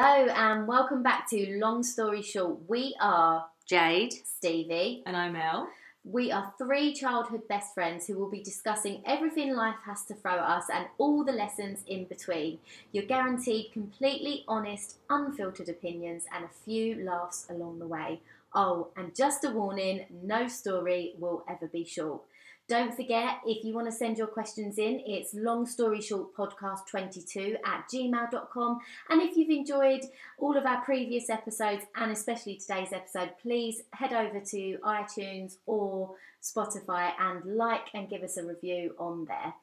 Hello and welcome back to Long Story Short. We are Jade. Stevie. And I'm Elle. We are three childhood best friends who will be discussing everything life has to throw at us and all the lessons in between. You're guaranteed completely honest, unfiltered opinions and a few laughs along the way. Oh, and just a warning no story will ever be short. Don't forget, if you want to send your questions in, it's long story short podcast 22 at gmail.com. And if you've enjoyed all of our previous episodes and especially today's episode, please head over to iTunes or Spotify and like and give us a review on there.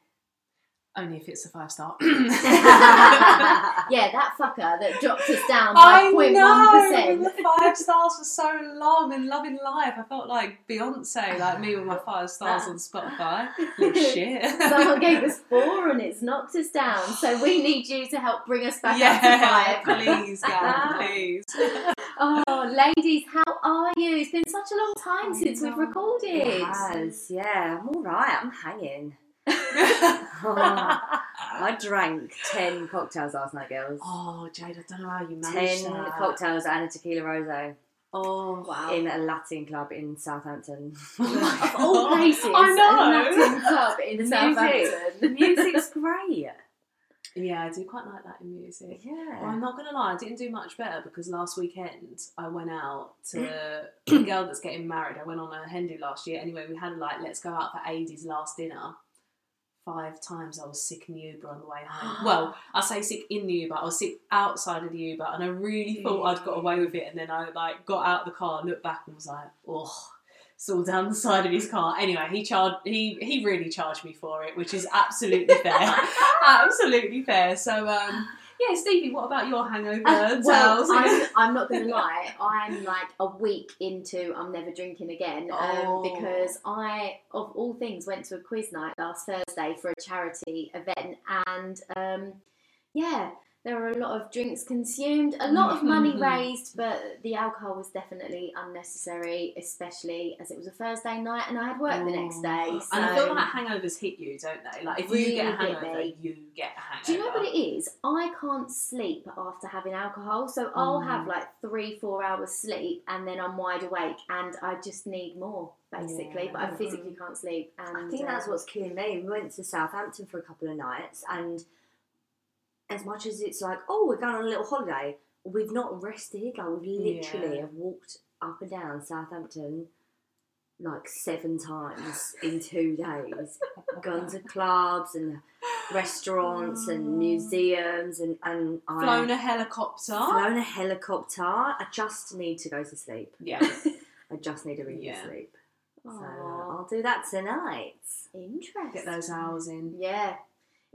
Only if it's a five star. yeah, that fucker that dropped us down I by know. 0.1%. The five stars for so long and loving life. I felt like Beyonce, like me with my five stars on Spotify. Little shit. Someone gave us four and it's knocked us down. So we need you to help bring us back yeah, up to five. please, Gavin, please. Oh, ladies, how are you? It's been such a long time I since we've recorded. It has, yeah. I'm all right. I'm hanging. Oh, I drank ten cocktails last night, girls. oh, Jade, I don't know how you managed ten that. cocktails and a tequila rosé Oh, Wow. in a Latin club in Southampton. of all places, I know. a Latin club in The music. Southampton. the music's great. Yeah, I do quite like that in music. Well, Yeah. I'm not gonna lie, I didn't do much better because last weekend I went out to the girl that's getting married. I went on a hen do last year. Anyway, we had like let's go out for Aidy's last dinner. Five times I was sick in the Uber on the way home. well, I say sick in the Uber. I was sick outside of the Uber, and I really thought I'd got away with it. And then I like got out of the car, looked back, and was like, oh. It's all down the side of his car. Anyway, he charged. He he really charged me for it, which is absolutely fair. absolutely fair. So, um, yeah, Stevie, what about your hangover Uh, well. I'm, I'm not going to lie. I'm like a week into I'm never drinking again um, Oh. because I, of all things, went to a quiz night last Thursday for a charity event, and um, yeah, there were a lot of drinks consumed, a lot of money Mhm. raised, but the alcohol was definitely unnecessary, especially as it was a Thursday night and I had work the next day. Oh. and I feel like hangovers hit you, don't they? Like if Really you get a hangover, me. you get a hangover. Do you know what it is? I can't sleep after having alcohol, so I'll Mm. have like three, four hours sleep, and then I'm wide awake, and I just need more, basically. Yeah. But I physically can't sleep. And I think that's uh, what's killing me. We went to Southampton for a couple of nights, and as much as it's like, oh, we're going on a little holiday, we've not rested. Like we've literally Yeah. have walked up and down Southampton like seven times in two days. Gone to clubs and restaurants and oh. museums, and and I flown a helicopter. flown a helicopter. I just need to go to sleep. yeah. I just need a really Yeah. sleep. So Aw, I'll do that tonight. interesting. Get those hours in. Yeah,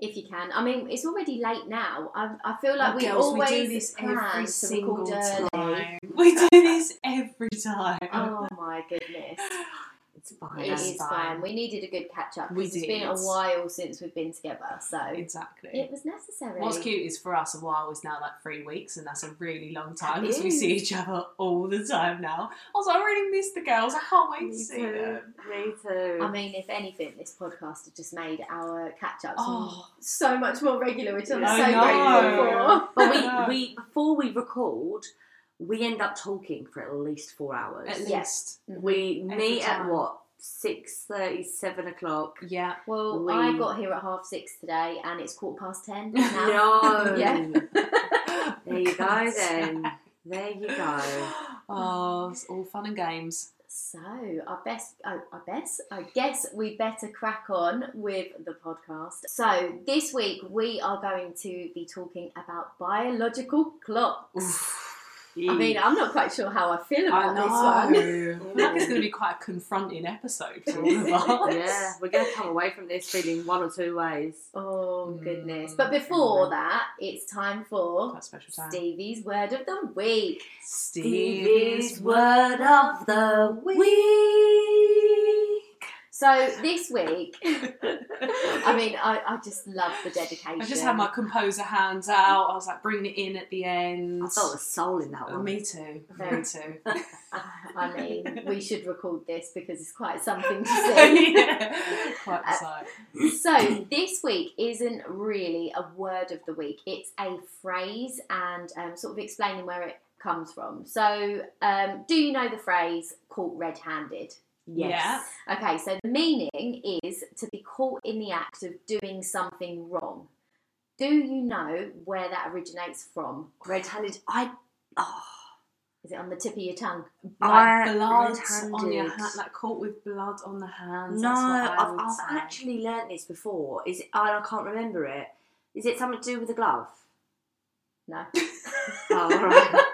if you can. I mean, it's already late now. I, I feel oh, like Oh, we girls, always we do this plan every to single time. We do this every time. Oh my goodness. It's fine. It is fine. fine. We needed a good catch up We because it's been a while since we've been together, so Exactly. it was necessary. What's cute is for us, a while is now like three weeks, and that's a really long time because we see each other all the time now. Also, I really miss the girls. I can't wait to see too. them. Me too. I mean, if anything, this podcast has just made our catch ups Oh. so much more regular, which I'm I so know. grateful for. but we, we before we record, we end up talking for at least four hours. At Yeah. least, mm-hmm. We Every meet at time. what six thirty, seven o'clock. yeah. Well, We- I got here at half six today, and it's quarter past ten now. No. Yeah. There you go then. There you go. Oh, it's all fun and games. So, I best, I, I best, I guess we better crack on with the podcast. So, this week we are going to be talking about biological clocks. I mean, I'm not quite sure how I feel I about know. this one. I feel like it's going to be quite a confronting episode for all of us. yeah, we're going to come away from this feeling one or two ways. Oh goodness! Mm. But before that, it's time for That special time. Stevie's word of the week. Stevie's word of the week. So this week, I mean, I, I just love the dedication. I just had my composer hands out. I was like bringing it in at the end. I felt the soul in that Oh, one. me too. Very- Me too. I mean, we should record this because it's quite something to see. yeah. Quite the sight. So this week isn't really a word of the week. It's a phrase and um, sort of explaining where it comes from. So, um, do you know the phrase "caught red-handed"? Yes. Okay, so the meaning is to be caught in the act of doing something wrong. Do you know where that originates from? Red-handed. I. Oh, Is it on the tip of your tongue? Like I- blood on your red-handed. hand, like caught with blood on the hands. no, I I've, I've actually learnt this before. Is it? I can't remember it. Is it something to do with a glove? No. Oh, all right.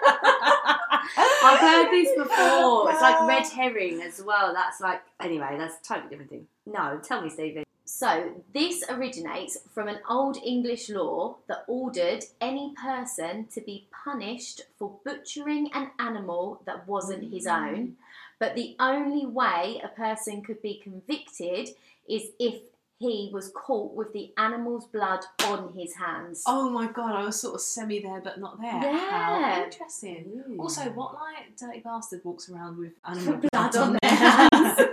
I've heard this before. It's like red herring as well. That's like anyway. That's a totally different thing. No, tell me, Stevie. So, this originates from an Old English law that ordered any person to be punished for butchering an animal that wasn't his mm. own. But the only way a person could be convicted is if he was caught with the animal's blood on his hands. Oh my god, I was sort of semi there but not there. Yeah. How interesting. Ooh. Also, what like dirty bastard walks around with animal Blood blood on on their hands.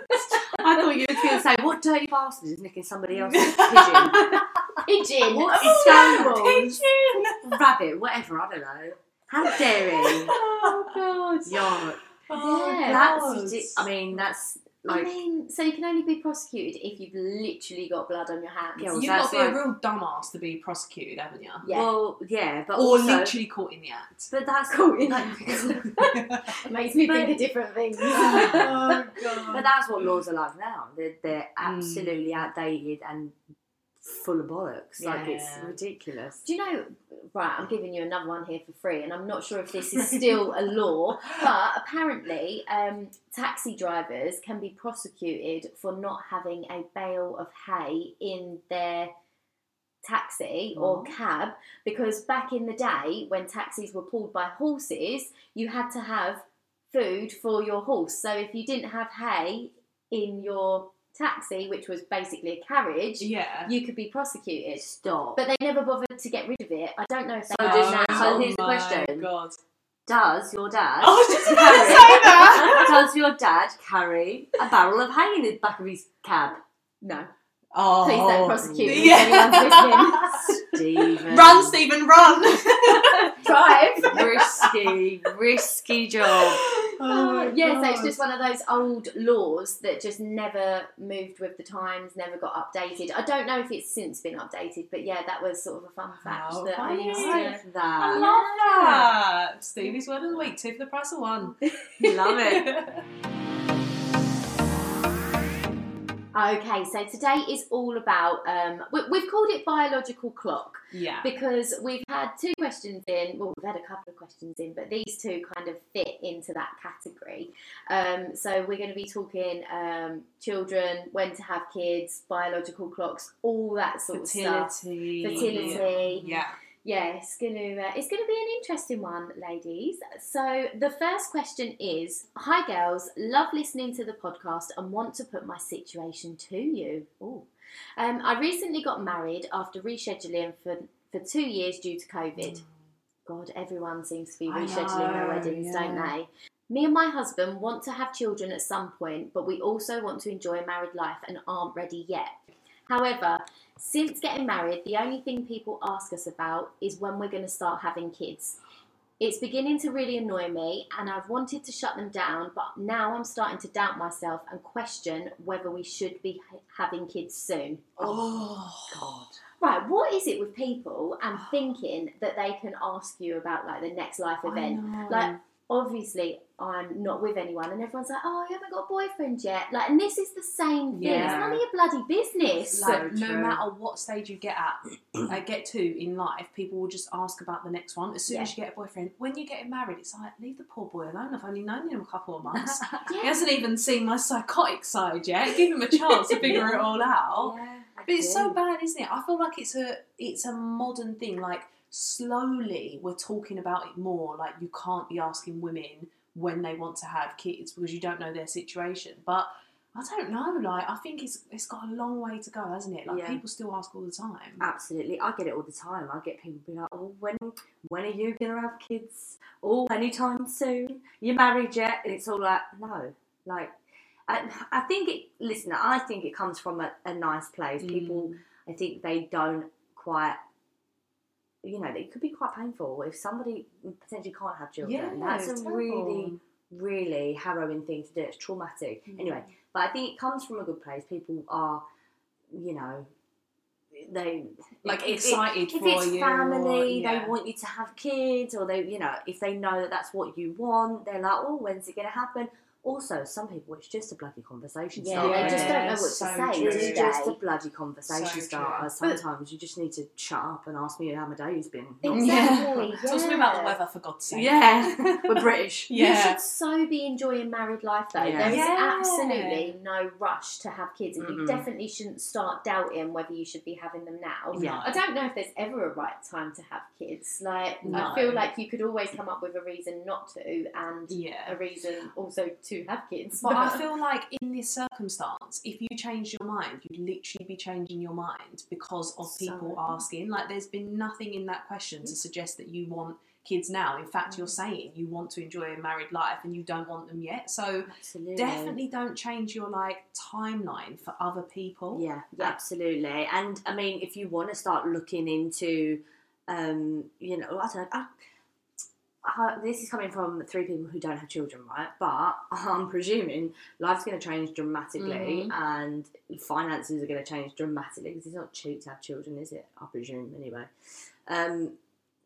I thought you were going to say what dirty bastard is nicking somebody else's pigeon, Pigeon! What is Stonewall. Pigeon! rabbit, whatever. I don't know. How dare he? Oh, God. You're, Oh, Yeah. that's. God. ridic- I mean, that's I like. mean, so you can only be prosecuted if you've literally got blood on your hands. Yeah, well, You've got to be like- a real dumbass to be prosecuted, haven't you? Yeah. Well, yeah, but Or also, literally caught in the act. But that's Caught in like, It makes me think of different things. oh god. But that's what laws are like now. They're, they're Mm. absolutely outdated and full of bollocks. Like it's ridiculous. Do you know? Right, I'm giving you another one here for free, and I'm not sure if this is still a law, but apparently, um, taxi drivers can be prosecuted for not having a bale of hay in their taxi or What? cab because back in the day when taxis were pulled by horses, you had to have food for your horse. So if you didn't have hay in your taxi, which was basically a carriage, yeah. you could be prosecuted. Stop. But they never bothered to get rid of it. I don't know if they So do does- now. so oh here's the question. God. Does your dad? Oh, I was just about carry- to say that. Does your dad carry a barrel of hay in the back of his cab? No. Oh. Please don't prosecute me if anyone's listening. Stephen. Run, Stephen, run! Drive. risky, risky job. Oh, oh yeah, so it's just one of those old laws that just never moved with the times, never got updated. I don't know if it's since been updated, but yeah, that was sort of a fun fact that I used to. Like I that. love that. Stevie's word of the week, two for the price of one. Love it. Okay, so today is all about, um, we, we've called it biological clock. yeah. because we've had two questions in. Well, we've had a couple of questions in, but these two kind of fit into that category. Um, so we're going to be talking um, children, when to have kids, biological clocks, all that sort of stuff. Fertility. Fertility. Yeah. Yeah, it's going to uh, it's to be an interesting one, ladies. So the first question is: Hi, girls. Love listening to the podcast and want to put my situation to you. Oh, Um, I recently got married after rescheduling for for two years due to COVID. God, everyone seems to be rescheduling their weddings, don't they? Me and my husband want to have children at some point, but we also want to enjoy married life and aren't ready yet. However, since getting married, the only thing people ask us about is when we're going to start having kids. It's beginning to really annoy me, and I've wanted to shut them down, but now I'm starting to doubt myself and question whether we should be ha- having kids soon. Oh. oh. God. Right, what is it with people and thinking that they can ask you about like the next life event? Like, obviously, I'm not with anyone, and everyone's like, "Oh, you haven't got a boyfriend yet." Like, and this is the same thing. It's Yeah. none of your bloody business. like no matter what stage you get at, uh, get to in life, people will just ask about the next one. As soon as you get a boyfriend, when you're getting married, it's like leave the poor boy alone. I've only known him a couple of months. He hasn't even seen my psychotic side yet. Give him a chance to figure it all out. Yeah, I But it's so bad, isn't it? I feel like it's a it's a modern thing. Like slowly, we're talking about it more. Like you can't be asking women when they want to have kids because you don't know their situation. But I don't know. Like, I think it's it's got a long way to go, hasn't it? Like, Yeah. people still ask all the time. Absolutely, I get it all the time. I get people be like, "Oh, when when are you gonna have kids? Oh, anytime soon? You married yet?" And it's all like, no, like. I, I think it. Listen, I think it comes from a, a nice place. Mm. People, I think they don't quite. You know, it could be quite painful if somebody potentially can't have children. Yeah, That's a terrible. really, really harrowing thing to do. It's traumatic. Mm. Anyway, but I think it comes from a good place. People are, you know, they Like, if- if- excited if for it's family, or- yeah. they want you to have kids, or they, you know, if they know that that's what you want, they're like, oh, when's it going to happen? Also, some people, it's just a bloody conversation Yeah, starter. they just don't know Yeah, what to say. true. It's just a bloody conversation So starter. true. Sometimes you just need to shut up and ask me how my day's been. Exactly. Talk to me about the weather, for God's sake. Yeah, we're British. Yeah. You should so be enjoying married life though. Yeah. There is Yeah. absolutely no rush to have kids, and you Mm-mm. definitely shouldn't start doubting whether you should be having them now. Yeah. I don't know if there's ever a right time to have kids. Like No. I feel like you could always come up with a reason not to, and Yeah. a reason also to have kids. But I feel like in this circumstance, if you change your mind, you'd literally be changing your mind because of people So- asking. Like, there's been nothing in that question to suggest that you want kids now. In fact, you're saying you want to enjoy a married life and you don't want them yet. So Absolutely. definitely don't change your like timeline for other people. Yeah, Yeah. absolutely. And I mean, if you want to start looking into, um, you know, I don't. I, I, this is coming from three people who don't have children, right? But I'm presuming life's going to change dramatically, Mhm. and finances are going to change dramatically because it's not cheap to have children, is it? I presume, anyway. Um,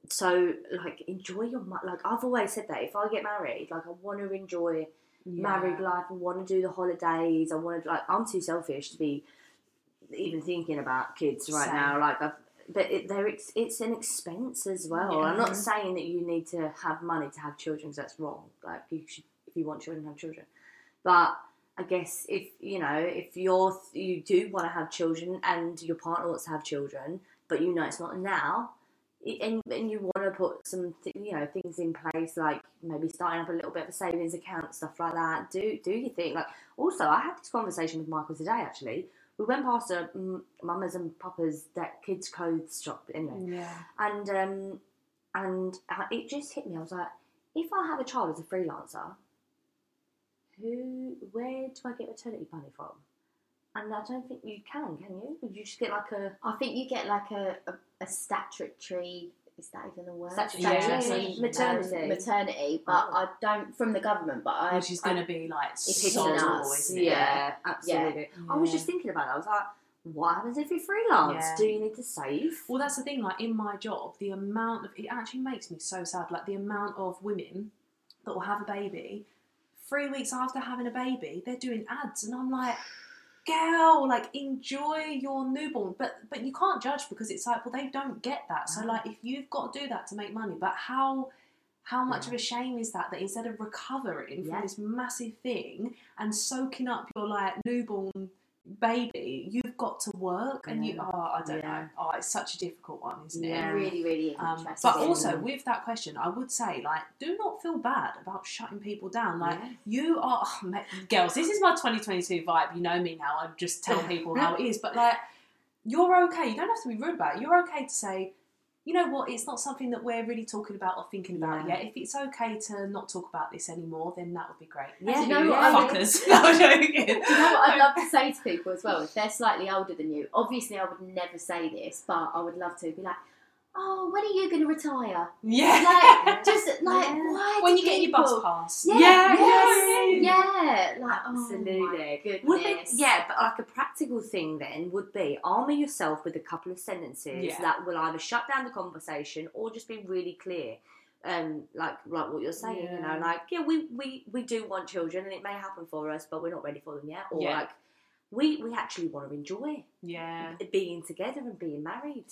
so, like, enjoy your like. I've always said that if I get married, like, I want to enjoy Yeah. married life. I want to do the holidays. I want to like. I'm too selfish to be even thinking about kids right Same. now. Like, I've, but it, there it's it's an expense as well. I'm not saying that you need to have money to have children because that's wrong. Like, you should if you want children, have children. But I guess if you know if you're you do want to have children and your partner wants to have children, but you know it's not now. And, and you want to put some, th- you know, things in place like maybe starting up a little bit of a savings account, stuff like that. Do do your thing. Like also, I had this conversation with Michael today. Actually, we went past a mama's and papa's that kids clothes shop anyway, Yeah. and um, and uh, it just hit me. I was like, if I have a child as a freelancer, who, where do I get maternity money from? And I don't think you can, can you? Would you just get like a I think you get like a, a, a statutory. Is that even a word? Statutory Yeah. maternity? maternity, oh. but Oh. I don't from the government. But I, Which is going to be like It's so nuts. raw, isn't it? Yeah, absolutely. I was just thinking about that. I was like, what happens if you freelance? Yeah. Do you need to save? Well, that's the thing. Like in my job, the amount of it actually makes me so sad. Like the amount of women that will have a baby, three weeks after having a baby, they're doing ads, and I'm like, girl, like enjoy your newborn. But but you can't judge because it's like, well, they don't get that. So like, if you've got to do that to make money, but how how much Yeah. of a shame is that that instead of recovering Yeah. from this massive thing and soaking up your like newborn baby, you've got to work and you are. Oh, I don't Yeah. know. Oh, it's such a difficult one, isn't it? Yeah. really, really Um, but also with that question, I would say like, do not feel bad about shutting people down. Like Yeah. you are, oh, mate, girls. This is my 2022 vibe. You know me now. I just tell people how it is. But like, you're okay. You don't have to be rude about it. You're okay to say, you know what? It's not something that we're really talking about or thinking about Yeah. yet. If it's okay to not talk about this anymore, then that would be great. Yeah, you know what yeah. I fuckers. No, I'm joking. Do you know what I'd love to say to people as well? If they're slightly older than you, obviously I would never say this, but I would love to be like, "Oh, when are you going to retire?" Yeah. Like, just like Yeah. why? when you get your bus pass. Yeah, Yeah, yes, yeah, yeah, like oh Absolutely. my goodness. Yeah, but like a practical thing then would be armour yourself with a couple of sentences Yeah. that will either shut down the conversation or just be really clear. Um, like like what you're saying, you know, like yeah, we, we we do want children and it may happen for us, but we're not ready for them yet. Or like we we actually want to enjoy Yeah. being together and being married.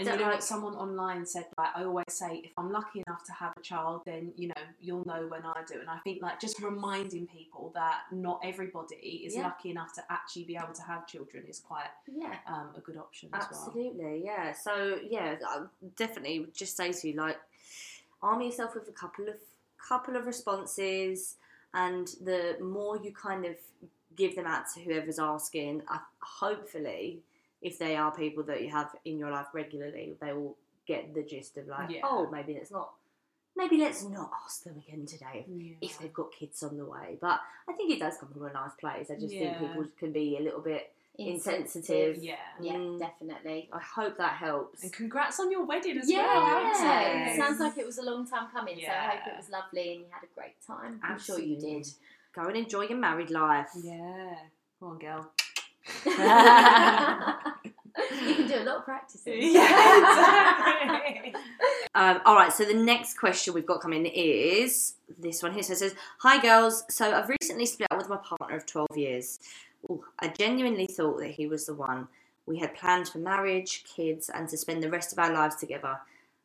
And Don't you know like- what someone online said, like I always say, if I'm lucky enough to have a child, then you know you'll know when I do. And I think like just reminding people that not everybody is Yeah. lucky enough to actually be able to have children is quite Yeah. um, a good option as well. Absolutely, yeah. So yeah, I definitely just say to you like, arm yourself with a couple of couple of responses, and the more you kind of give them out to whoever's asking. I, hopefully, if they are people that you have in your life regularly, they will get the gist of like, Yeah. oh, maybe let's not, maybe let's not ask them again today Yeah. if they've got kids on the way. But I think it does come from a nice place. I just Yeah. think people can be a little bit insensitive. Yeah. Yeah, Mm. definitely. I hope that helps. And congrats on your wedding as Yeah, well. Yes. sounds like it was a long time coming. So I hope it was lovely and you had a great time. I'm sure you did. Go and enjoy your married life. Yeah. Come on, girl. you can do a lot of practicing. Yeah, exactly. Um, all right, so the next question we've got coming is this one here. So it says, Hi girls, so I've recently split up with my partner of 12 years. Ooh, I genuinely thought that he was the one. We had planned for marriage, kids, and to spend the rest of our lives together.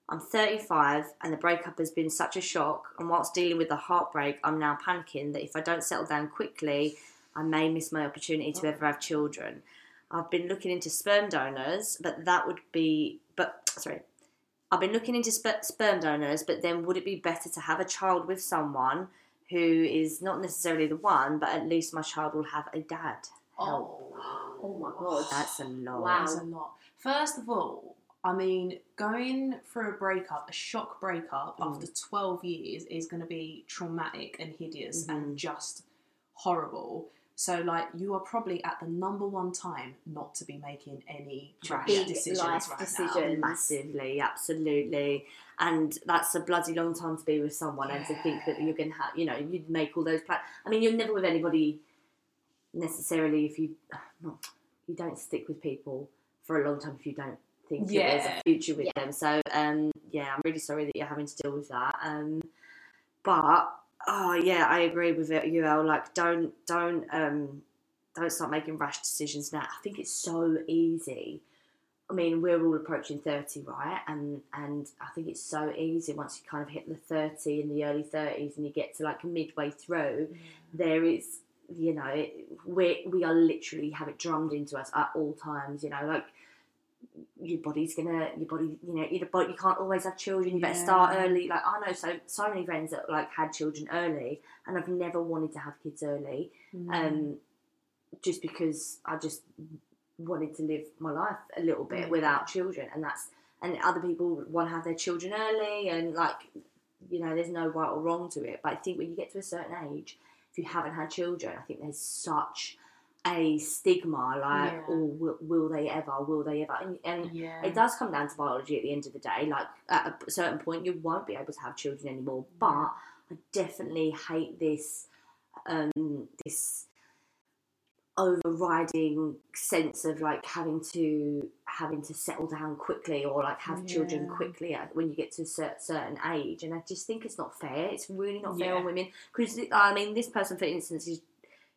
I'm 35 and the breakup has been such a shock. And whilst dealing with the heartbreak, I'm now panicking that if I don't settle down quickly, I may miss my opportunity to ever have children. I've been looking into sperm donors, but that would be, but sorry, I've been looking into sper- sperm donors, but then would it be better to have a child with someone who is not necessarily the one, but at least my child will have a dad? Help. Oh. Oh my god. That's a lot. Wow. That's a lot. First of all, I mean, going for a breakup, a shock breakup Mm. after 12 years is going to be traumatic and hideous Mhm. and just horrible. So, like, you are probably at the number one time not to be making any rash Big decisions life right decisions. Massively, absolutely. And that's a bloody long time to be with someone and to think that you're going to have, you know, you'd make all those plans. I mean, you're never with anybody necessarily if you, not, you don't stick with people for a long time if you don't think that there's a future with Yeah. them. So, um, yeah, I'm really sorry that you're having to deal with that. Um, but oh yeah, I agree with it, you. Elle. Like, don't don't um, don't start making rash decisions now. I think it's so easy. I mean, we're all approaching thirty, right? And and I think it's so easy once you kind of hit the thirty in the early thirties, and you get to like midway through. There is, you know, it- we we are literally have it drummed into us at all times. You know, like your body's gonna, your body, you know, your body, you can't always have children. You better start early. Like I know so so many friends that like had children early, and I've never wanted to have kids early Mm. um, just because I just wanted to live my life a little bit Yeah. without children, and that's and other people want to have their children early, and like you know, there's no right or wrong to it. But I think when you get to a certain age, if you haven't had children, I think there's such a stigma, like, Yeah. oh, will, will they ever? Will they ever? And, and yeah. it does come down to biology at the end of the day. Like at a certain point, you won't be able to have children anymore. But I definitely hate this, um, this overriding sense of like having to having to settle down quickly or like have children quickly when you get to a certain age. And I just think it's not fair. It's really not fair Yeah. on women because I mean, this person, for instance, is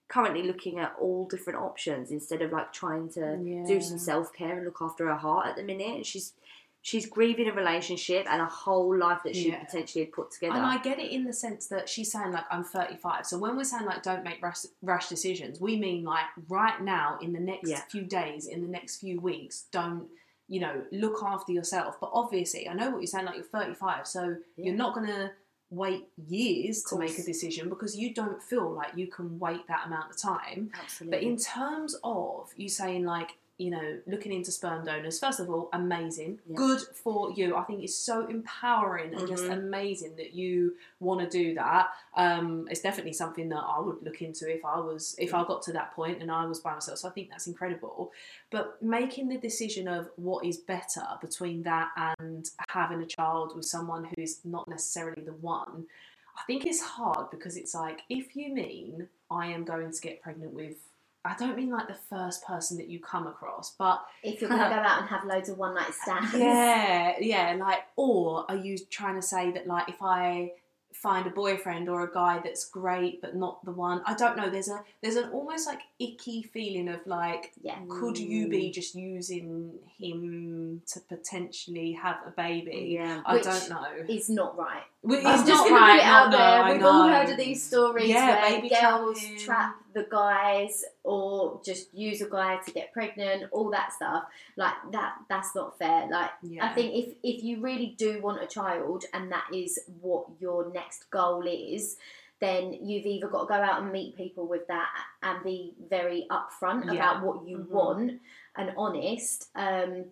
currently looking at all different options instead of like trying to do some self care and look after her heart at the minute. And she's she's grieving a relationship and a whole life that she Yeah. potentially had put together. And I get it in the sense that she's saying like I'm 35. So when we're saying like don't make rash, rash decisions, we mean like right now in the next Yeah. few days, in the next few weeks, don't you know look after yourself. But obviously, I know what you're saying. Like you're 35, so Yeah. you're not gonna wait years to make a decision because you don't feel like you can wait that amount of time. Absolutely. But in terms of you saying like, you know, looking into sperm donors, first of all, amazing. Yeah. Good for you. I think it's so empowering and just Mhm. amazing that you want to do that. Um, it's definitely something that I would look into if I was if I got to that point and I was by myself. So I think that's incredible. But making the decision of what is better between that and having a child with someone who's not necessarily the one, I think it's hard because it's like if you mean I am going to get pregnant with I don't mean like the first person that you come across, but If you're going to go out and have loads of one night stands. yeah, yeah, like or are you trying to say that like if I find a boyfriend or a guy that's great but not the one, I don't know. There's a there's an almost like icky feeling of like Yeah. could you be just using him to potentially have a baby? yeah. I Which don't know. Is not right. Well, I'm just going to right, put it out no, there. We've all heard of these stories Yeah, where baby girls trapping. trap the guys or just use a guy to get pregnant, all that stuff. Like that that's not fair. Like Yeah. I think if if you really do want a child and that is what your next goal is, then you've either got to go out and meet people with that and be very upfront Yeah. about what you Mhm. want and honest. Um,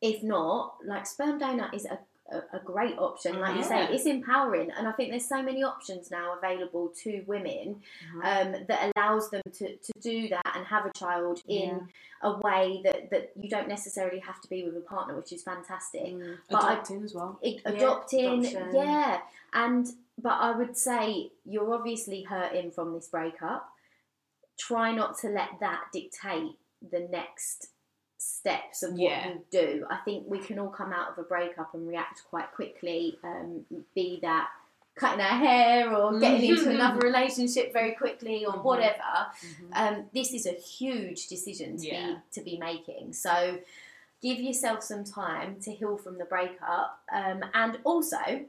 if not, like sperm donor is a, a, a great option. Like you say, it's empowering, and I think there's so many options now available to women um, that allows them to, to do that and have a child in a way that, that you don't necessarily have to be with a partner, which is fantastic. Mm. But I- Adopting as well. I- Yeah, adopting, adoption. yeah. And but I would say you're obviously hurting from this breakup. Try not to let that dictate the next steps of what Yeah. you do. I think we can all come out of a breakup and react quite quickly. Um, be that cutting our hair or getting into another relationship very quickly or Mhm. whatever. Mhm. Um, this is a huge decision to Yeah. be to be making. So give yourself some time to heal from the breakup. Um, and also,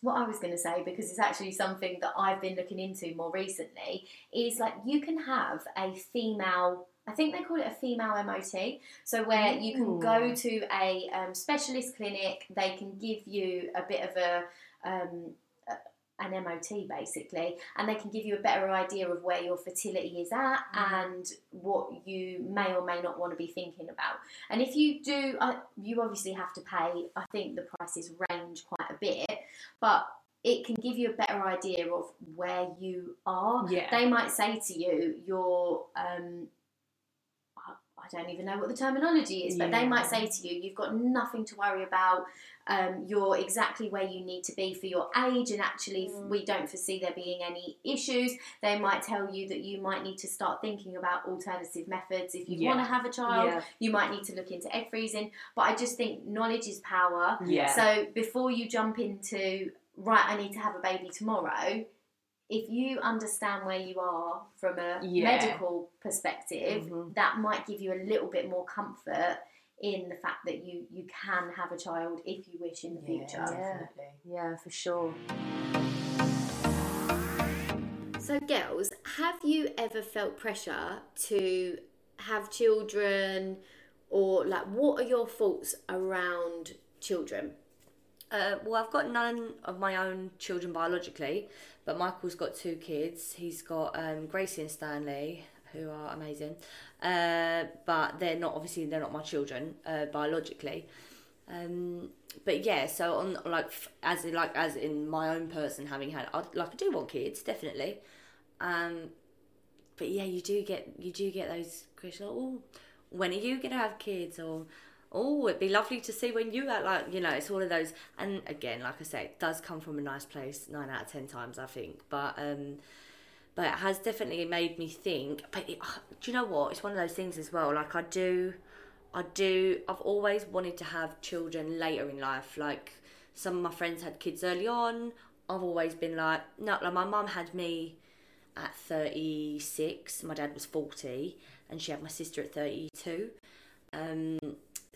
what I was going to say, because it's actually something that I've been looking into more recently, is like you can have a female. I think they call it a female MOT. So where you can go to a um, specialist clinic, they can give you a bit of a um, an MOT basically, and they can give you a better idea of where your fertility is at Mhm. and what you may or may not want to be thinking about. And if you do, uh, you obviously have to pay. I think the prices range quite a bit, but it can give you a better idea of where you are. Yeah. They might say to you, "You're." Um, I- don't even know what the terminology is, but they might say to you, "You've got nothing to worry about. Um, you're exactly where you need to be for your age, and actually, Mm. we don't foresee there being any issues." They might tell you that you might need to start thinking about alternative methods if you Yeah. want to have a child. Yeah. You might need to look into egg freezing, but I just think knowledge is power. Yeah. So before you jump into right, I need to have a baby tomorrow. If you understand where you are from a Yeah. medical perspective, Mhm. that might give you a little bit more comfort in the fact that you you can have a child if you wish in the future. Yeah. definitely. Yeah, for sure. So, girls, have you ever felt pressure to have children, or like, what are your thoughts around children? Uh, well, I've got none of my own children biologically, but Michael's got two kids. He's got um, Gracie and Stanley, who are amazing, uh, but they're not obviously they're not my children uh, biologically. Um, but yeah, so on like as in, like as in my own person having had I, like I do want kids definitely, um, but yeah, you do get you do get those questions. Like, oh, when are you gonna have kids? Or oh, it'd be lovely to see when you are like you know. It's all of those. And again, like I say, it does come from a nice place. Nine out of ten times, I think. But um, but it has definitely made me think. But it, do you know what? It's one of those things as well. Like I do, I do. I've always wanted to have children later in life. Like some of my friends had kids early on. I've always been like, no. Like my mum had me at 36 my dad was 40 and she had my sister at 32 um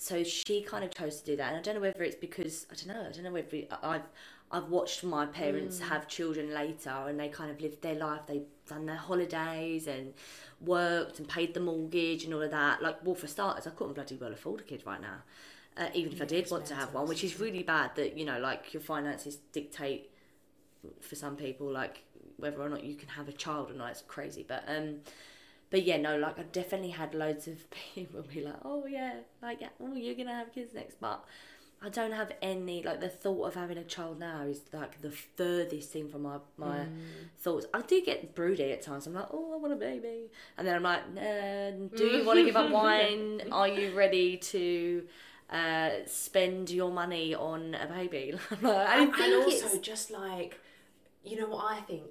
so she kind of chose to do that and i don't know whether it's because i don't know i don't know whether i've i've watched my parents have children later and they kind of lived their life they've done their holidays and worked and paid the mortgage and all of that. Like well for starters i couldn't bloody well afford a kid right now uh, even if i did want to have one which is really bad that you know like your finances dictate for some people like whether or not you can have a child or not it's crazy. But um but yeah no like i definitely had loads of people be like oh yeah like yeah, oh you're gonna have kids next. But i don't have any like the thought of having a child now is like the furthest thing from my my thoughts. I do get broody at times. I'm like oh i want a baby. And then i'm like nah, do you want to give up wine? Are you ready to uh, spend your money on a baby? I and, think and also just like you know what I think?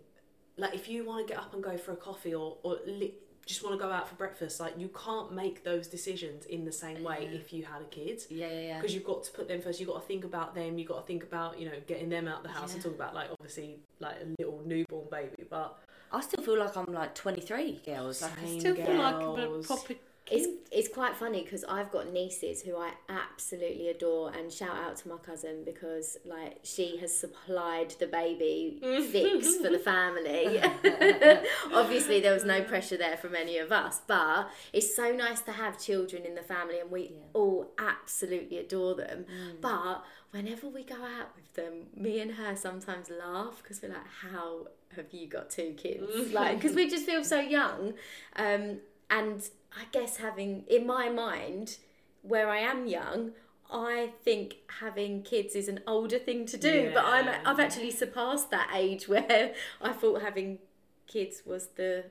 Like if you want to get up and go for a coffee or, or li- just want to go out for breakfast like you can't make those decisions in the same way mm-hmm. if you had a kid yeah yeah yeah because you've got to put them first you've got to think about them you've got to think about you know getting them out the house and Yeah. talk about like obviously like a little newborn baby but I still feel like I'm like 23 girls. Like I still feel like a girls. proper It's, it's quite funny because I've got nieces who I absolutely adore and shout out to my cousin because like she has supplied the baby fix for the family. Obviously there was no pressure there from any of us, but it's so nice to have children in the family and we all absolutely adore them. But whenever we go out with them, me and her sometimes laugh because we're like, how have you got two kids? like, because we just feel so young. Um, and I guess having, in my mind, where I am young, I think having kids is an older thing to do, but I'm I've actually surpassed that age where I thought having kids was the.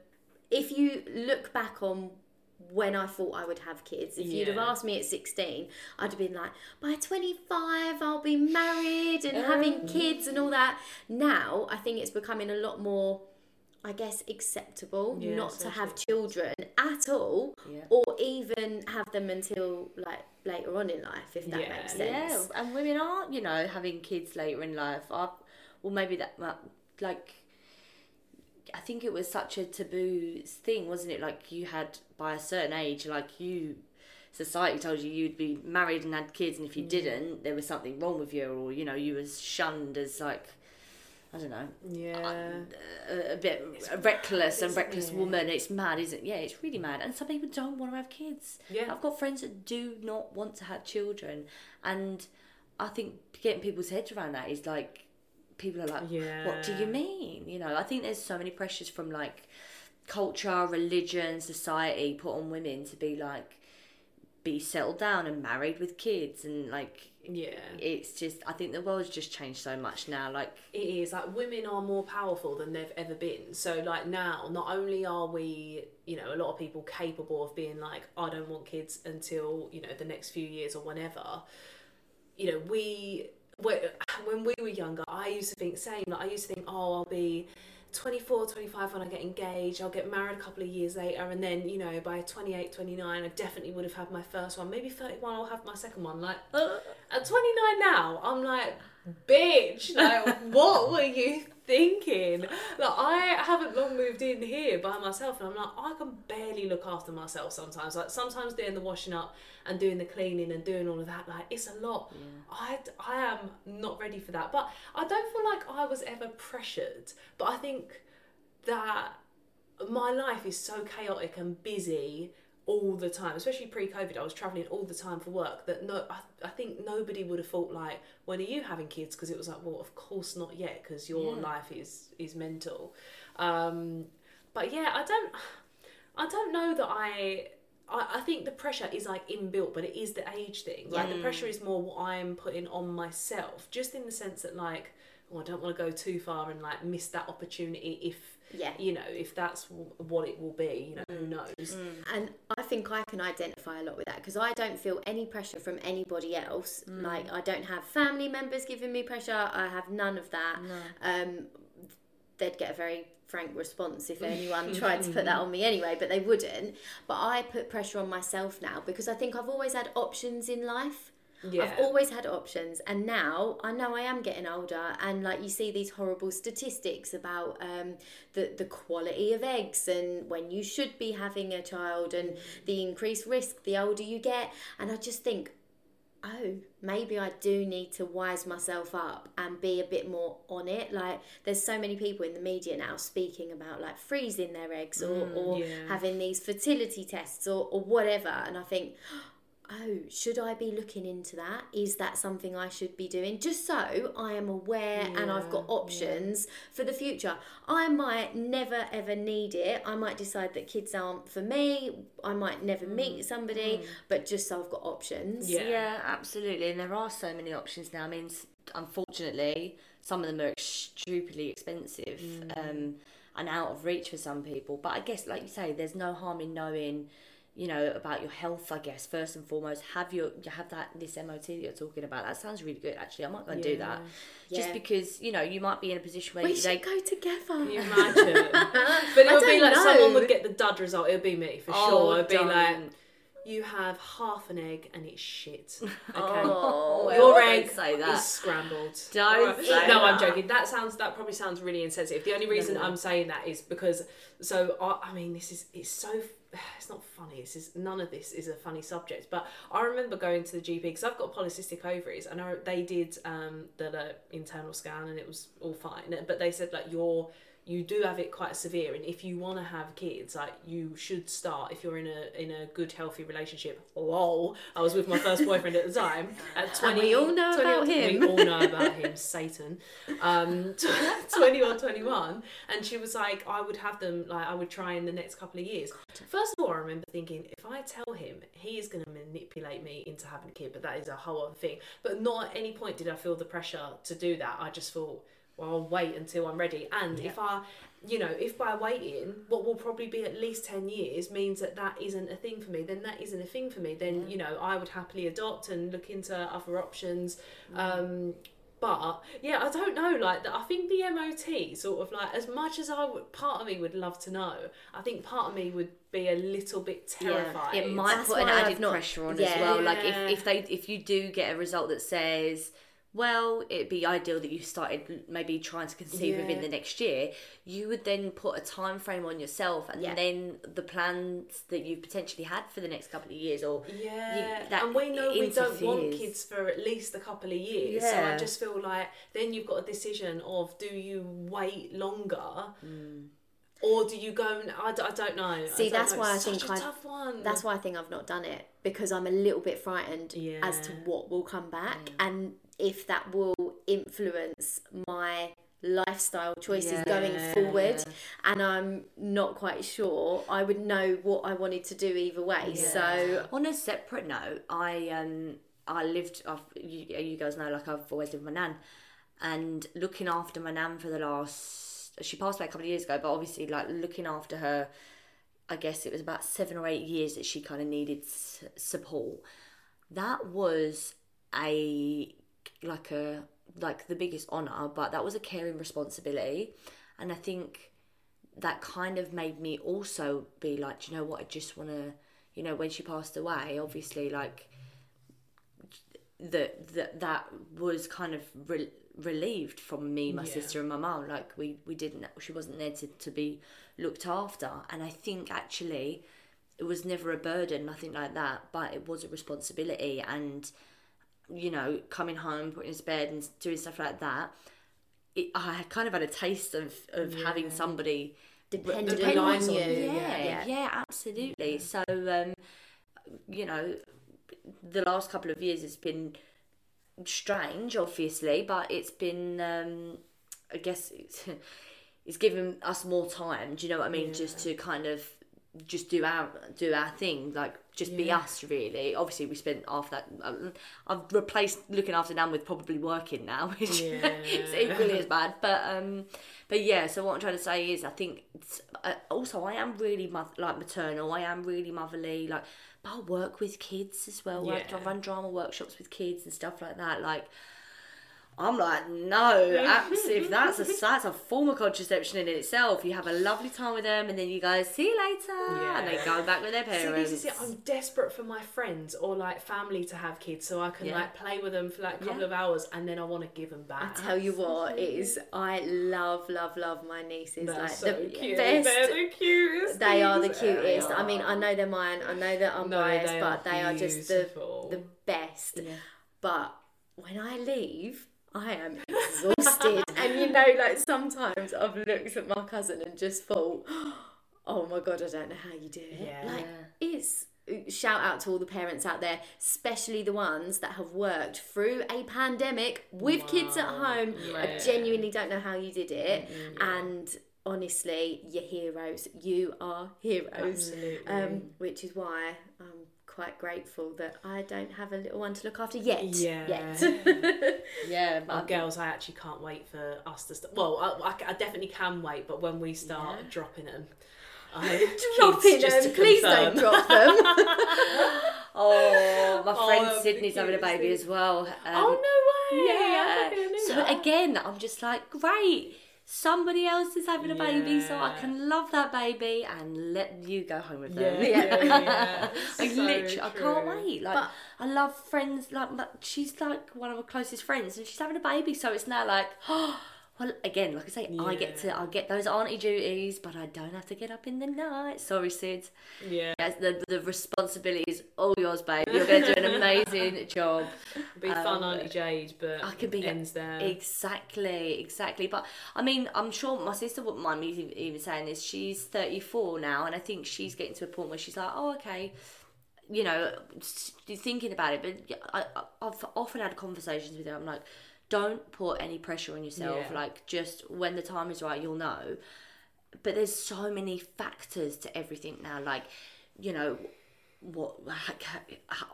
If you look back on when I thought I would have kids, if you'd have asked me at 16, I'd have been like, by 25, I'll be married and having oh. kids and all that. Now, I think it's becoming a lot more. I guess acceptable Yeah, not to socially have children at all, Yeah. or even have them until like later on in life, if that Yeah. makes Yeah, sense. and women are, you know, having kids later in life. I, well, maybe that, like, I think it was such a taboo thing, wasn't it? Like, you had, by a certain age, like, you, society told you you'd be married and had kids, and if you mm. didn't, there was something wrong with you, or, you know, you was shunned as, like, I don't know, Yeah. a, uh, a bit reckless and reckless yeah. woman. It's mad, isn't it? Yeah, it's really mad. And some people don't want to have kids. Yeah. I've got friends that do not want to have children, and I think getting people's heads around that is like people are like, "What do you mean?" You know, I think there's so many pressures from like culture, religion, society put on women to be like be settled down and married with kids and like Yeah. it's just I think the world's just changed so much now like it is like women are more powerful than they've ever been so like now not only are we you know a lot of people capable of being like i don't want kids until you know the next few years or whenever you know we when when we were younger i used to think same like i used to think oh i'll be 24 25 when i get engaged i'll get married a couple of years later and then you know by 28 29 i definitely would have had my first one. Maybe 31 i'll have my second one. Like uh, at 29 now i'm like bitch. Like what were you thinking? Like i haven't long moved in here by myself and i'm like i can barely look after myself sometimes. Like sometimes doing the washing up and doing the cleaning and doing all of that like it's a lot. I i am not ready for that. But i don't feel like i was ever pressured. But i think that my life is so chaotic and busy all the time, especially pre-COVID. I was traveling all the time for work. That no, I, I think nobody would have thought like, when are you having kids? Because it was like, well, of course not yet, because your Yeah. life is is mental. Um, but yeah, I don't, I don't know that I. I, I think the pressure is like inbuilt, but it is the age thing. Like the pressure is more what I'm putting on myself, just in the sense that like, oh, I don't want to go too far and like miss that opportunity if Yeah. you know, if that's w- what it will be, you know, who mm. knows? Mm. And I think I can identify a lot with that because I don't feel any pressure from anybody else. Mm. Like I don't have family members giving me pressure. I have none of that. Um, they'd get a very frank response if anyone tried to put that on me anyway, but they wouldn't. But I put pressure on myself now because I think I've always had options in life. Yeah. I've always had options, and now I know I am getting older, and like you see these horrible statistics about um, the the quality of eggs and when you should be having a child, and the increased risk the older you get, and I just think, oh, maybe I do need to wise myself up and be a bit more on it. Like there's so many people in the media now speaking about like freezing their eggs or, or yeah. having these fertility tests or, or whatever, and I think oh, should I be looking into that? Is that something I should be doing? Just so I am aware and I've got Yeah, options for the future. I might never ever need it. I might decide that kids aren't for me. I might never mm, meet somebody, mm. but just so I've got options. Yeah. Yeah. absolutely. And there are so many options now. I mean, unfortunately, some of them are stupidly expensive mm. um, and out of reach for some people. But I guess, like you say, there's no harm in knowing, you know, about your health. I guess first and foremost, have your you have that this MOT that you're talking about. That sounds really good. Actually, I'm might go and do that. Just because you know you might be in a position where We you, should they go together. Can you imagine? But it I would be like know. someone would get the dud result. It would be me for Oh, sure. It'd be like, you have half an egg and it's shit. Okay. Oh, Your well, egg don't say that. is scrambled. Don't Alright. say no, I'm that. joking. That sounds that probably sounds really insensitive. The only reason no. I'm saying that is because so I, I mean this is it's so it's not funny. This is none of this is a funny subject. But I remember going to the GP because I've got polycystic ovaries, and I, they did um, the, the internal scan and it was all fine. But they said like your you do have it quite severe and if you want to have kids like you should start if you're in a in a good healthy relationship. Lol. I was with my first boyfriend at the time. At 20 we all know 20 about him. we all know about him. Satan. Um 20 or 21 and she was like i would have them like i would try in the next couple of years. First of all i remember thinking if i tell him he is going to manipulate me into having a kid but that is a whole other thing. But not at any point did i feel the pressure to do that. I just thought well, I'll wait until I'm ready. And if I, you know, if by waiting, what will probably be at least 10 years means that that isn't a thing for me, then that isn't a thing for me. Then, you know, I would happily adopt and look into other options. Um, but yeah, I don't know. Like, I think the MOT sort of like, as much as I would, part of me would love to know, I think part of me would be a little bit terrified. It might That's put an why I've added not- pressure on yeah. as well. Like if, if they if you do get a result that says, well, it'd be ideal that you started maybe trying to conceive within the next year, you would then put a time frame on yourself and Yeah. then the plans that you've potentially had for the next couple of years or Yeah, that and we know we don't want kids for at least a couple of years. So I just feel like then you've got a decision of do you wait longer, mm. or do you go? And, I, I don't know. See, don't that's know. why I such think a I- tough one. That's why I think I've not done it because I'm a little bit frightened as to what will come back and if that will influence my lifestyle choices going forward and I'm not quite sure I would know what I wanted to do either way so On a separate note, I um I lived. I've, you, you guys know, like I've always lived with my nan, and looking after my nan for the last. She passed away a couple of years ago, but obviously, like looking after her, I guess it was about seven or eight years that she kind of needed s- support. That was a like a like the biggest honor, but that was a caring responsibility, and I think that kind of made me also be like, "Do you know what? I just want to, you know, when she passed away, obviously, like that that that was kind of re- relieved from me, my Yeah. sister, and my mum. Like we we didn't, she wasn't there to to be looked after, and I think actually it was never a burden, nothing like that, but it was a responsibility, and you know, coming home, putting to bed, and doing stuff like that. It, I kind of had a taste of of having somebody dependent Depend on you you, yeah, yeah, absolutely. So, um, you know, the last couple of years has been strange, obviously, but it's been, um, I guess, it's, it's given us more time. Do you know what I mean? Just to kind of just do our do our thing, like just be us. Really, obviously, we spent half that. Um, I've replaced looking after Nan with probably working now, which Yeah. is equally as bad. But um, but yeah. So what I'm trying to say is, I think it's, uh, also I am really like maternal. I am really motherly. Like, but I work with kids as well. I, I run drama workshops with kids and stuff like that. Like. I'm like, no, absolutely. That's a that's a form of contraception in itself. You have a lovely time with them, and then you guys see you later, and they go back with their See, parents. this is it. I'm desperate for my friends or like family to have kids, so I can Yeah. like play with them for like a couple Yeah. of hours, and then I want to give them back. I tell you what, it is I love, love, love my nieces. They're like so the cute. best. They're the cutest. They are the cutest. I mean, I know they're mine. I know that I'm No, biased, they but are they are just the the best. Yeah. But when I leave, I am exhausted. and you know, like sometimes I've looked at my cousin and just thought, oh my god, I don't know how you do it. Yeah. Like it's shout out to all the parents out there, especially the ones that have worked through a pandemic with kids at Wow. home. I genuinely don't know how you did it. And honestly, you're heroes. You are heroes. Absolutely. Um, which is why I'm quite grateful that I don't have a little one to look after yet. Yeah. Yet. yeah, Oh, girls, I actually can't wait for us to start. Well, I, I, I definitely can wait, but when we start Yeah. dropping them, I, Dropping kids, just them. to Please confirm. don't drop them. Oh, my Oh, friend that'd Sydney's having a baby as well. Um, oh no way! yeah. I So again, I'm just like, great. Somebody else is having a baby, so I can love that baby and let you go home with Yeah, them. yeah, yeah. I So literally, I can't wait. Like, But- I love friends. Like, my, she's like one of my closest friends, and she's having a baby. So it's now like, oh, well, again, like I say, I get to, I get those auntie duties, but I don't have to get up in the night. Sorry, Sid. Yeah. Yes, the the responsibility is all yours, babe. You're going to do an amazing job. Be fun, Um, Auntie Jade, but I could be ends there. Exactly, exactly. But I mean, I'm sure my sister wouldn't mind me even- saying this. She's 34 now, and I think she's getting to a point where she's like, oh, okay, you know, thinking about it. But I, I- I've often had conversations with her. I'm like, don't put any pressure on yourself. Yeah. Like, just when the time is right, you'll know. But there's so many factors to everything now. Like, you know, what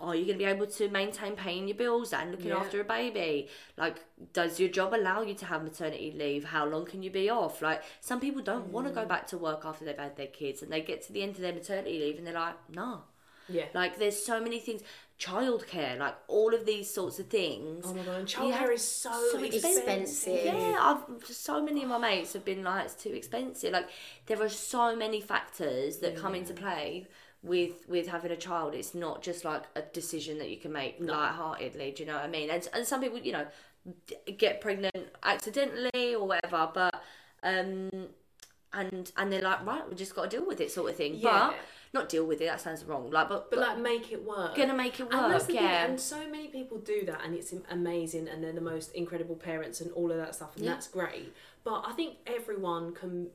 are you going to be able to maintain paying your bills and looking Yeah. after a baby like does your job allow you to have maternity leave how long can you be off like some people don't want to Mm. go back to work after they've had their kids and they get to the end of their maternity leave and they're like no yeah. like there's so many things childcare like all of these sorts of things oh my god, and childcare is so, so expensive. expensive. yeah, I've so many of my mates have been like it's too expensive. Like there are so many factors that come into play with with having a child. It's not just like a decision that you can make lightheartedly. Do you know what I mean? And and some people, you know, get pregnant accidentally or whatever, but um and and they're like right, we just got to deal with it, sort of thing. Yeah. But not deal with it. That sounds wrong. Like but But like, make it work. gonna make it And that's work. the thing, Yeah. and so many people do that, and it's amazing, and they're the most incredible parents, and all of that stuff, and Yeah. that's great. But I think everyone can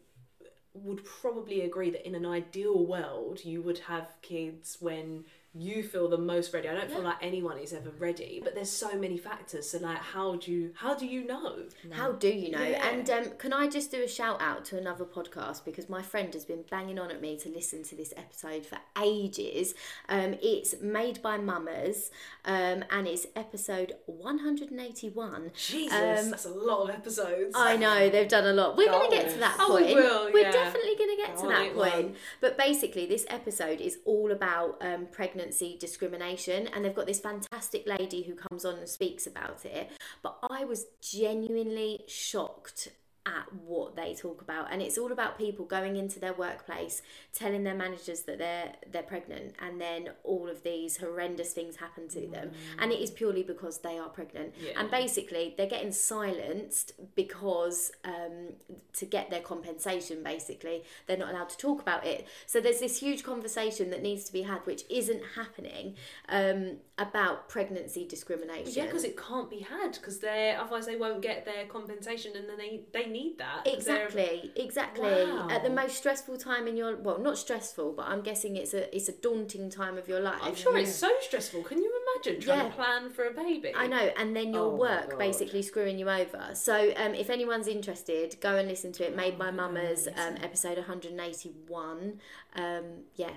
would probably agree that in an ideal world, you would have kids when you feel the most ready. I don't feel like anyone is ever ready, but there's so many factors. So like, how do you how do you know? How do you know? Yeah. And um, can I just do a shout out to another podcast because my friend has been banging on at me to listen to this episode for ages. Um, it's made by Mamas, um, and it's episode 181. Jesus, Um, that's a lot of episodes. I know they've done a lot. We're going to get to that Oh, we point. will, We're yeah. definitely going to get to that point. won't. But basically, this episode is all about um, pregnancy discrimination, and they've got this fantastic lady who comes on and speaks about it. But I was genuinely shocked at what they talk about. And it's all about people going into their workplace telling their managers that they're they're pregnant and then all of these horrendous things happen to them. And it is purely because they are pregnant. Yeah. and basically they're getting silenced because um, to get their compensation basically they're not allowed to talk about it. So there's this huge conversation that needs to be had which isn't happening um, about pregnancy discrimination. Yeah, because it can't be had because they otherwise they won't get their compensation, and then they they need that. 'cause they're- Exactly, exactly. At the most stressful time in your well, not stressful, but I'm guessing it's a it's a daunting time of your life. I'm sure it's so stressful. Can you imagine trying Yeah. to plan for a baby? I know, and then your Oh work basically screwing you over. So, um, if anyone's interested, go and listen to it. Made by Oh, Mamas, um, episode 181. Um, yeah,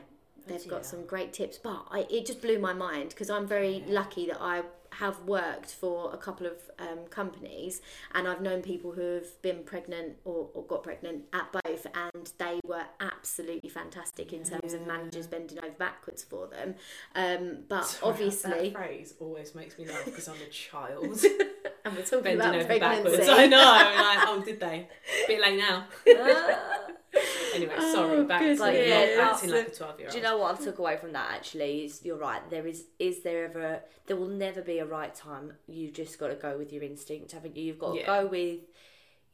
they've Bloody got some great tips. But I, it just blew my mind because I'm very lucky that I have worked for a couple of um, companies and I've known people who have been pregnant or, or got pregnant at both and they were absolutely fantastic in terms of managers bending over backwards for them um, but Sorry, obviously that phrase always makes me laugh because I'm a child and we're talking bending about over pregnancy backwards. I know. Like, oh, did they? Bit late now. Anyway, oh, sorry. Oh, back to Like, yeah, acting like a twelve year old. Do you know what I've took away from that? Actually, is you're right. There is is there ever there will never be a right time. You just got to go with your instinct, haven't you? You've got to Yeah. go with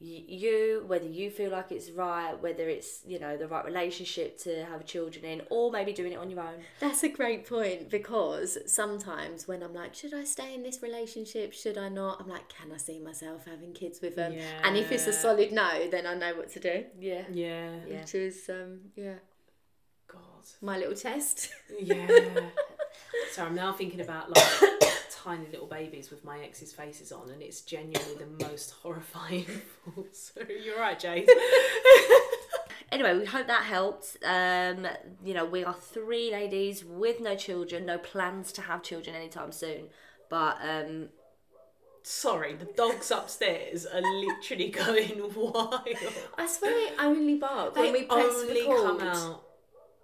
you whether you feel like it's right, whether it's you know the right relationship to have children in, or maybe doing it on your own. That's a great point because sometimes when I'm like, should I stay in this relationship? Should I not? I'm like, can I see myself having kids with them? And if it's a solid no, then I know what to do. Yeah. Yeah. Yeah. Which is, um, yeah, God. my little test. Yeah. so I'm now thinking about like tiny little babies with my ex's faces on, and it's genuinely the most horrifying. so you're right, Jade. Anyway, we hope that helped. Um, you know, we are three ladies with no children, no plans to have children anytime soon. But um, Sorry, the dogs upstairs are literally going wild. I swear they only bark when we press only record. come out.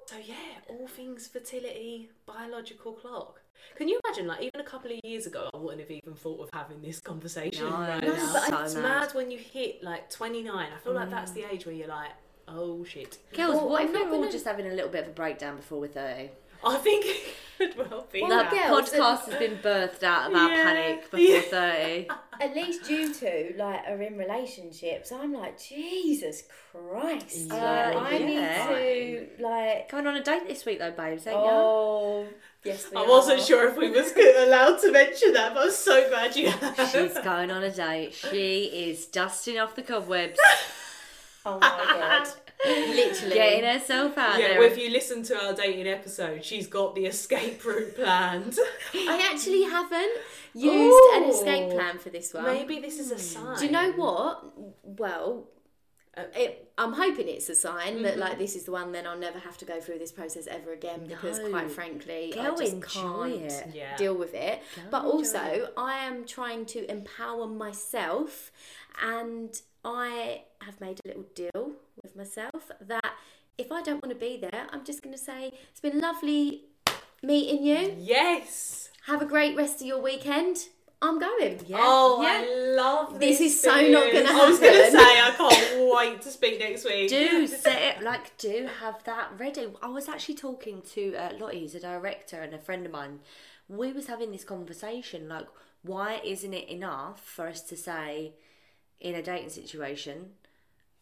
So yeah, all things fertility, biological clock. Can you imagine, like even a couple of years ago, I wouldn't have even thought of having this conversation No, right no, now. but But I- it's mad. mad. when you hit like 29. I feel like that's the mm. age where you're like, oh shit. girls, Well, what if we're all gonna- just having a little bit of a breakdown before we're thirty? I think it could well be Well, that. girls, podcast uh, has been birthed out of our Yeah. panic before Yeah. 30. At least you two like are in relationships. I'm like Jesus Christ. Yeah, like, uh, I yeah. need to like. Going on a date this week though, babes, ain't? Oh yes, we I wasn't sure if we was allowed to mention that, but I'm so glad you have. She's going on a date. She is dusting off the cobwebs, Oh my god. Literally. getting herself out Yeah, there. well, if you listen to our dating episode, she's got the escape route planned. I actually haven't used an escape plan for this one. Maybe this is a sign. Do you know what? Well, Uh, it, I'm hoping it's a sign that Mm-hmm. like this is the one. Then I'll never have to go through this process ever again because, No. quite frankly, I just enjoy can't it. Yeah. deal with it. but enjoy also, I am trying to empower myself, and I have made a little deal with myself that if I don't want to be there, I'm just going to say it's been lovely meeting you. Yes. Have a great rest of your weekend. I'm going. yeah. Oh, yeah. I love This this. is so not gonna happen. I was going to say I can't wait to speak next week. do set it like do have that ready. I was actually talking to uh, Lottie, who's a director and a friend of mine. We was having this conversation like, why isn't it enough for us to say in a dating situation,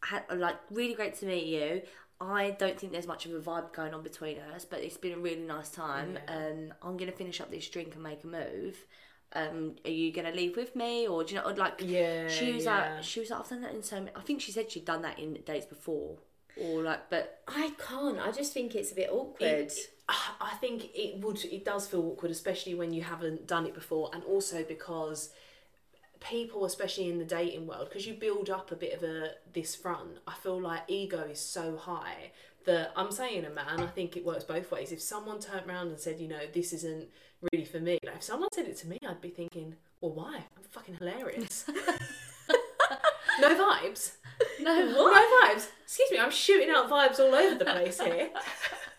had, like really great to meet you. I don't think there's much of a vibe going on between us, but it's been a really nice time. Um, I'm gonna finish up this drink and make a move. Um, are you gonna leave with me, or do you know, like? Yeah, She was yeah. like, she was like, I've done that in so many. I think she said she'd done that in dates before, or like, but I can't. I just think it's a bit awkward. It- I think it would. It does feel awkward, especially when you haven't done it before, and also because people, especially in the dating world, because you build up a bit of a this front. I feel like ego is so high that I'm saying a man. I think it works both ways. If someone turned around and said, you know, this isn't really for me, like if someone said it to me, I'd be thinking, well, why? I'm fucking hilarious. no vibes. no, No vibes. Excuse me, I'm shooting out vibes all over the place here.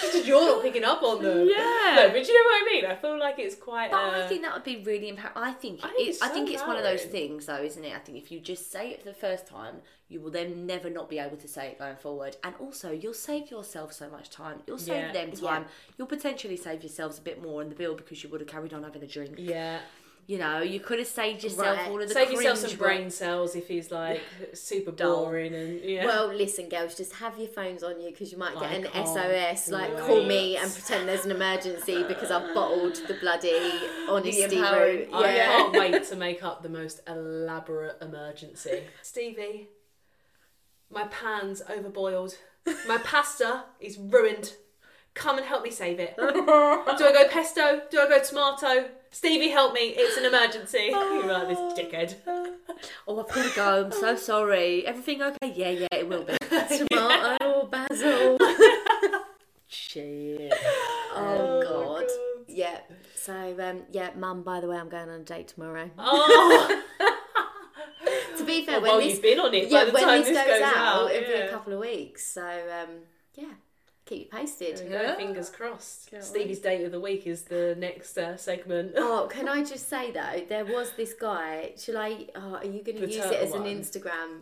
Just you're not picking up on them. Yeah. No, but you know what I mean? I feel like it's quite. But uh, I think that would be really empowering. I think, I think it, it's I think it's one of those things, though, isn't it? I think if you just say it for the first time, you will then never not be able to say it going forward. And also, you'll save yourself so much time. You'll save Yeah, them time. You'll potentially save yourselves a bit more in the bill because you would have carried on having a drink. yeah. You know, you could have saved yourself Right. all of the Save yourself some brain cells if he's like super Dull. boring and yeah. Well, listen, girls, just have your phones on you because you might get I an SOS. Like, oh, wait. call me and pretend there's an emergency because I've bottled the bloody honesty empowering- route. I Yeah. can't wait to make up the most elaborate emergency. Stevie, my pan's overboiled. My pasta is ruined. Come and help me save it. Do I go pesto? Do I go tomato? Stevie, help me. It's an emergency. You're like this dickhead. Oh, I've got to go. I'm so sorry. Everything okay? Yeah, yeah, it will be. Tomato basil. Shit. Oh, God. Yeah. So, um, yeah, Mum, by the way, I'm going on a date tomorrow. Oh, To be fair, when well, this you've been on it yeah, by the when time this this goes, goes out, out. it'll be a couple of weeks. So, um, yeah, keep you posted. There we go, Fingers crossed. Can't Stevie's date of the week is the next uh, segment. Oh, can I just say though, there was this guy. Shall I? Oh, are you going to use it turtle as an. Instagram?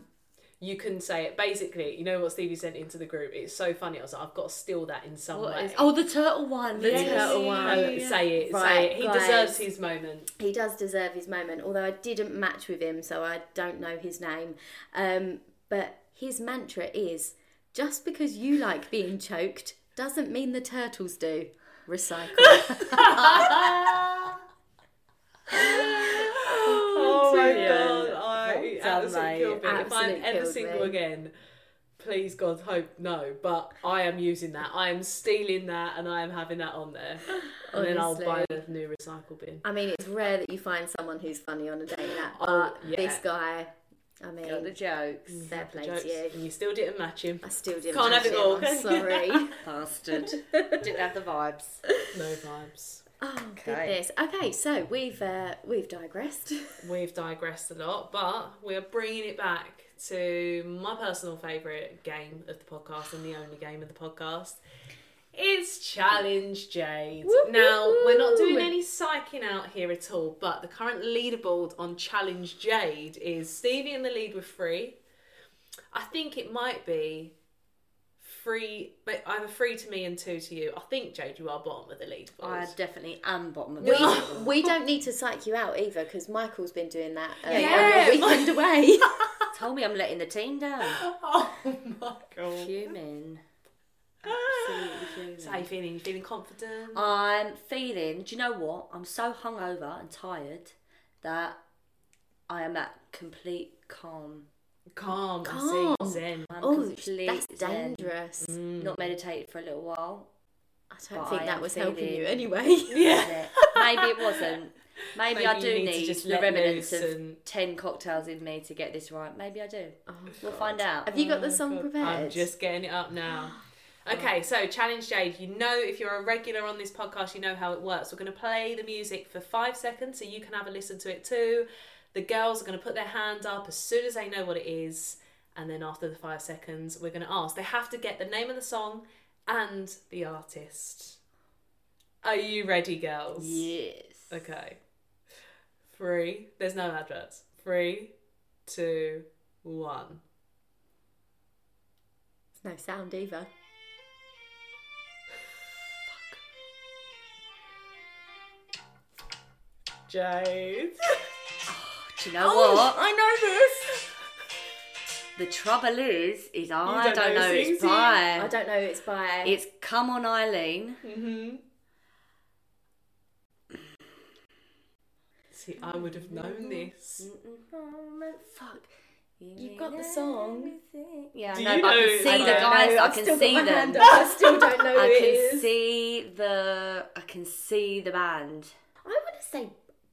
You can say it. Basically, you know what Stevie sent into the group? It's so funny. I was like, I've got to steal that in some What way. is- oh, the turtle one. The yes. turtle one. Uh, Say it, say Right, it. He guys. deserves his moment. He does deserve his moment, although I didn't match with him, so I don't know his name. Um, but his mantra is: just because you like being choked doesn't mean the turtles do. Recycle. Oh, oh my dear. god, I Well done, absolutely killed me. If I'm ever single me. again, please God hope no. But I am using that. I am stealing that, and I am having that on there. And then I'll buy Honestly. the new recycle bin. I mean, it's rare that you find someone who's funny on a dating app, oh, but Oh, yeah. this guy, I Got the mean, jokes. fair The play jokes, to you. and you still didn't match him. I still didn't. Can't have match it all, I'm sorry. Bastard. Didn't have the vibes. No vibes. Oh Okay. goodness. Okay, so we've uh, we've digressed. We've digressed a lot, but we are bringing it back to my personal favourite game of the podcast and the only game of the podcast. It's Challenge Jade. Now, we're not doing any psyching out here at all, but the current leaderboard on Challenge Jade is Stevie in the lead with three. I think it might be three, but either three to me and two to you. I think Jade, you are bottom of the league. I definitely am bottom of We, the table. we don't need to psych you out either because Michael's been doing that uh, Yeah. on your weekend away. Told me I'm letting the team down. Oh my god. Fuming. Absolutely fuming. So how you feeling? You feeling confident? I'm feeling, do you know what? I'm so hungover and tired that I am at complete calm. calm. Calm. I see. Zen. I'm oh, complete that's zen. dangerous. Mm. Not meditated for a little while. I don't But think I that am was helping you anyway. Yeah. Maybe it wasn't. Maybe, I do need need, just the remnants of and- 10 cocktails in me to get this right. Maybe I do. Oh, We'll God. find out. Have you got the Oh, song God. prepared? I'm just getting it up now. Okay, so challenge Jade. You know, if you're a regular on this podcast, you know how it works. We're going to play the music for five seconds so you can have a listen to it too. The girls are going to put their hand up as soon as they know what it is, and then after the five seconds, we're going to ask. They have to get the name of the song and the artist. Are you ready, girls? Yes. Okay. Three. There's no adverts. Three, two, one. no sound either. Jade. Do you know what? I know this. The trouble is, is I don't don't, know know, it's it? by. I don't know. It's by. It's Come On Eileen. Mm-hmm. See, I would have known this. Fuck. You've got the song. Yeah, Do I you but I can see I the guys. know, I can see them. I still don't know who I can see the. I can see the band. I want to say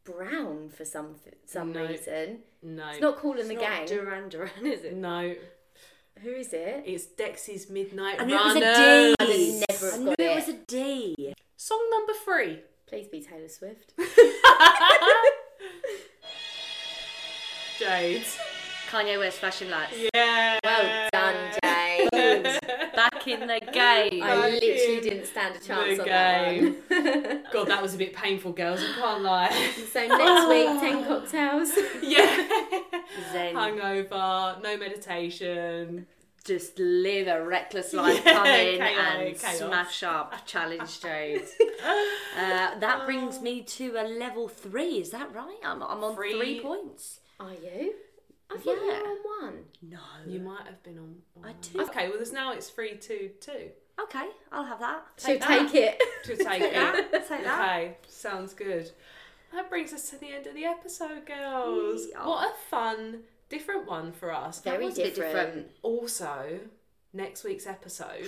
Brown for some some No. reason. No. It's not Kool in the It's Gang. Duran Duran, is it? no. Who is it? It's Dexy's Midnight I knew it was a Runners. D. I would never I have knew it it. was a D. Song number three. Please be Taylor Swift. Jade. Kanye West Flashing Lights. Yeah. Well done, Jay. Back in the game. I literally didn't stand a chance the on that one. God, that was a bit painful, girls. I can't lie. so next week, ten cocktails. yeah. Zen. Hungover, no meditation. Just live a reckless life, Yeah, come in chaotic and chaos. smash up challenge Jade. Uh, that brings me to a level three. Is that right? I'm, I'm on Three. three points. Are you? I thought you Yeah. were on one. No. You might have been on. on I do. Okay, well, there's now it's three, two, two. Okay, I'll have that. She'll that. take it. To take it. that. Take that. Okay, sounds good. That brings us to the end of the episode, girls. Yeah. What a fun, different one for us. That Very was a bit different. Also, next week's episode,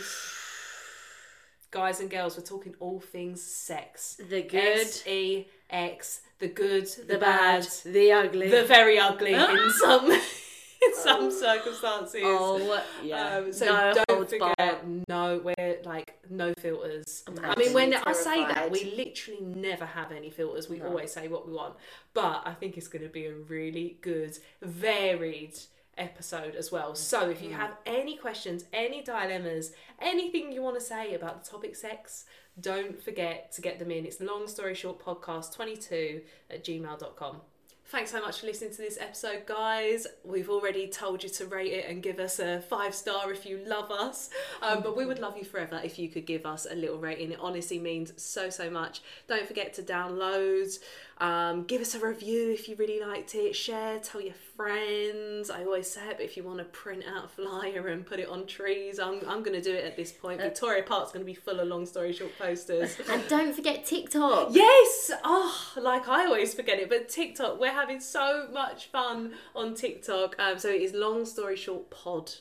guys and girls, we're talking all things sex. The good, S E X, the good, the, the bad, bad, the ugly. the very ugly in some in some circumstances. oh, yeah. Um, so no don't forget, barred. no, we're like no filters. I'm I mean, when actually I say that, we literally never have any filters. We No. always say what we want. But I think it's going to be a really good, varied episode as well. So if you have any questions, any dilemmas, anything you want to say about the topic sex, don't forget to get them in. It's long story short podcast 22 at gmail.com. Thanks so much for listening to this episode, guys. We've already told you to rate it and give us a five star if you love us. Um, but we would love you forever if you could give us a little rating. It honestly means so, so much. Don't forget to download, um, give us a review if you really liked it, share, tell your friends. I always say it, but if you want to print out a flyer and put it on trees, I'm, I'm going to do it at this point. Victoria Park's going to be full of long story short posters. And don't forget TikTok. Yes! Oh, like I always forget it, but TikTok, we're having so much fun on TikTok. Um, so it is Long Story Short Pod.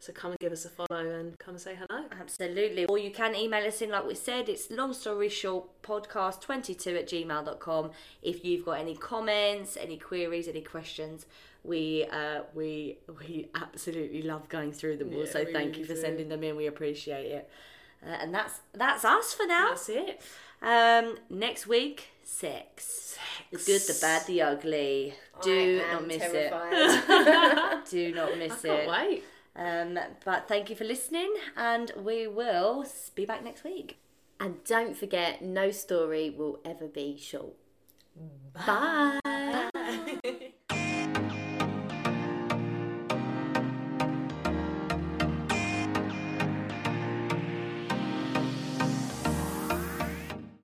So come and give us a follow and come and say hello. Absolutely. Or you can email us in, like we said, it's long story short podcast22 at gmail.com. If you've got any comments, any queries, any questions, we uh, we we absolutely love going through them all. Yeah, So thank really you for do. sending them in. We appreciate it. Uh, and that's that's us for now. That's it. Um, next week, sex. The good, the bad, the ugly. Do I not miss terrified. it. Do not I miss can't it. wait. Um, but thank you for listening, and we will be back next week. And don't forget, no story will ever be short. Bye.